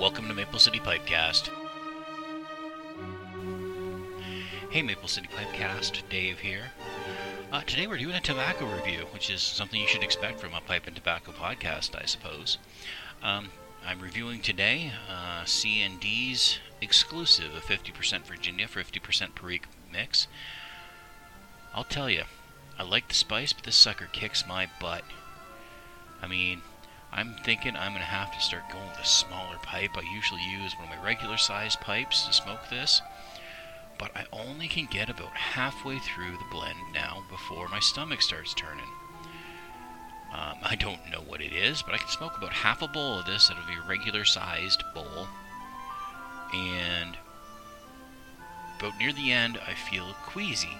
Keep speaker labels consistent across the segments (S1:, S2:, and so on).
S1: Welcome to Maple City Pipecast. Hey, Maple City Pipecast, Dave here. Uh, today we're doing a tobacco review, which is something you should expect from a pipe and tobacco podcast, I suppose. Um, I'm reviewing today uh, C&D's exclusive, a 50% Virginia, 50% Perique mix. I'll tell you, I like the spice, but this sucker kicks my butt. I mean, I'm thinking I'm going to have to start going with a smaller pipe. I usually use one of my regular sized pipes to smoke this, but I only can get about halfway through the blend now before my stomach starts turning. Um, I don't know what it is, but I can smoke about half a bowl of this out of a regular sized bowl, and about near the end, I feel queasy.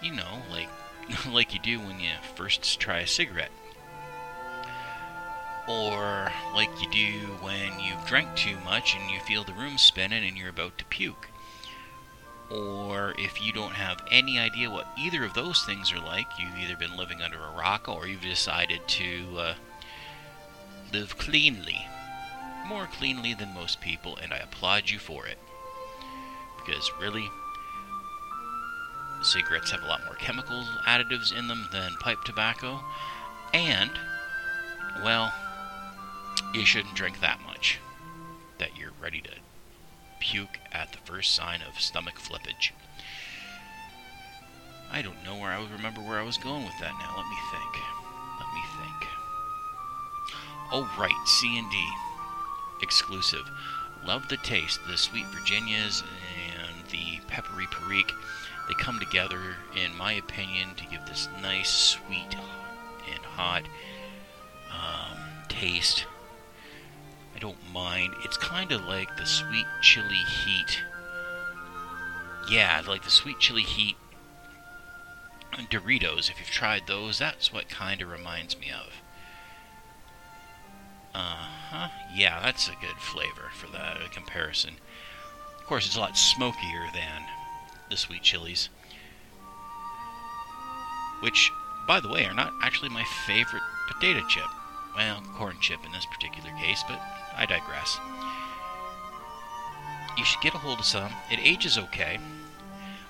S1: You know, like like you do when you first try a cigarette or like you do when you've drank too much and you feel the room spinning and you're about to puke. Or if you don't have any idea what either of those things are like, you've either been living under a rock or you've decided to uh, live cleanly. More cleanly than most people, and I applaud you for it. Because really, cigarettes have a lot more chemical additives in them than pipe tobacco, and, well, you shouldn't drink that much that you're ready to puke at the first sign of stomach flippage. I don't know where I would remember where I was going with that now. Let me think. Let me think. Oh right, C and D exclusive. Love the taste. The sweet Virginias and the peppery Perique. They come together, in my opinion, to give this nice, sweet, and hot um, taste I don't mind. It's kind of like the sweet chili heat. Yeah, like the sweet chili heat Doritos. If you've tried those, that's what kind of reminds me of. Uh huh. Yeah, that's a good flavor for a comparison. Of course, it's a lot smokier than the sweet chilies, which, by the way, are not actually my favorite potato chip. Well, corn chip in this particular case, but I digress. You should get a hold of some. It ages okay.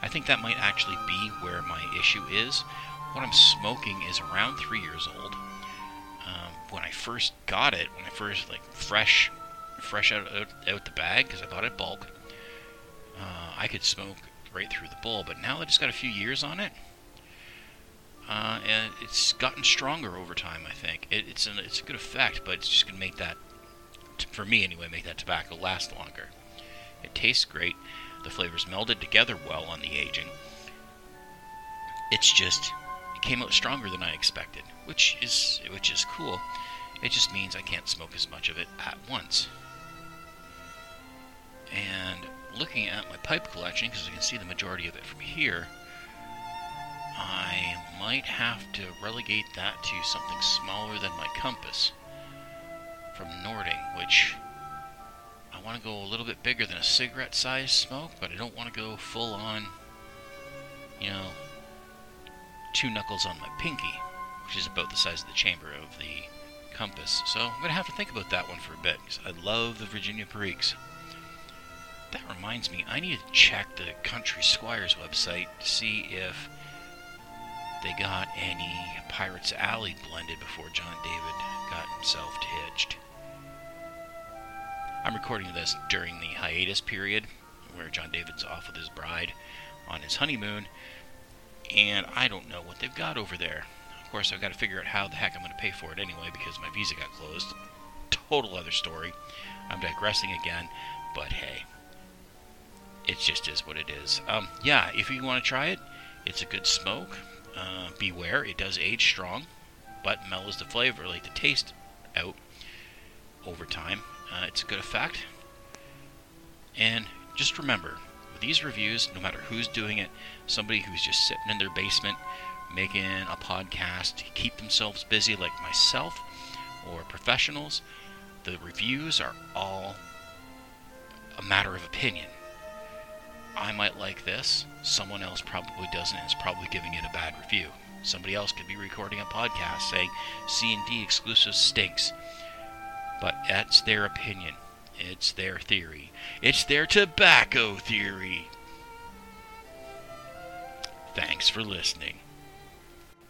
S1: I think that might actually be where my issue is. What I'm smoking is around three years old. Um, when I first got it, when I first like fresh, fresh out out, out the bag because I bought it bulk, uh, I could smoke right through the bowl. But now that it's got a few years on it, uh, and it's gotten stronger over time. I think it, it's an, it's a good effect, but it's just gonna make that for me anyway, make that tobacco last longer. It tastes great. The flavors melded together well on the aging. It's just it came out stronger than I expected, which is which is cool. It just means I can't smoke as much of it at once. And looking at my pipe collection, because I can see the majority of it from here, I might have to relegate that to something smaller than my compass from Nording, which I want to go a little bit bigger than a cigarette sized smoke, but I don't want to go full on, you know, two knuckles on my pinky, which is about the size of the chamber of the compass. So I'm going to have to think about that one for a bit, because I love the Virginia Periques. That reminds me, I need to check the Country Squires website to see if they got any Pirates Alley blended before John David got himself hitched. I'm recording this during the hiatus period where John David's off with his bride on his honeymoon, and I don't know what they've got over there. Of course, I've got to figure out how the heck I'm going to pay for it anyway because my visa got closed. Total other story. I'm digressing again, but hey, it just is what it is. Um, yeah, if you want to try it, it's a good smoke. Uh, beware, it does age strong, but mellows the flavor, like the taste, out over time. Uh, it's a good effect. And just remember, with these reviews, no matter who's doing it, somebody who's just sitting in their basement making a podcast to keep themselves busy, like myself, or professionals, the reviews are all a matter of opinion. I might like this, someone else probably doesn't and is probably giving it a bad review. Somebody else could be recording a podcast saying C&D exclusive stinks but that's their opinion. It's their theory. It's their tobacco theory. Thanks for listening.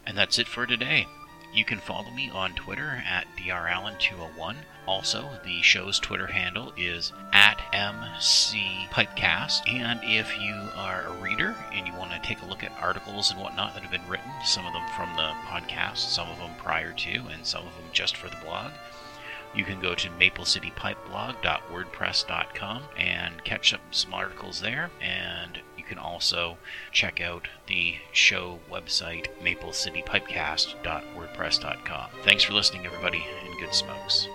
S1: And that's it for today. You can follow me on Twitter at drallen201. Also, the show's Twitter handle is at mcpipecast. And if you are a reader and you want to take a look at articles and whatnot that have been written, some of them from the podcast, some of them prior to, and some of them just for the blog, you can go to maplecitypipeblog.wordpress.com and catch up some articles there. And can also check out the show website, maplecitypipecast.wordpress.com. Thanks for listening, everybody, and good smokes.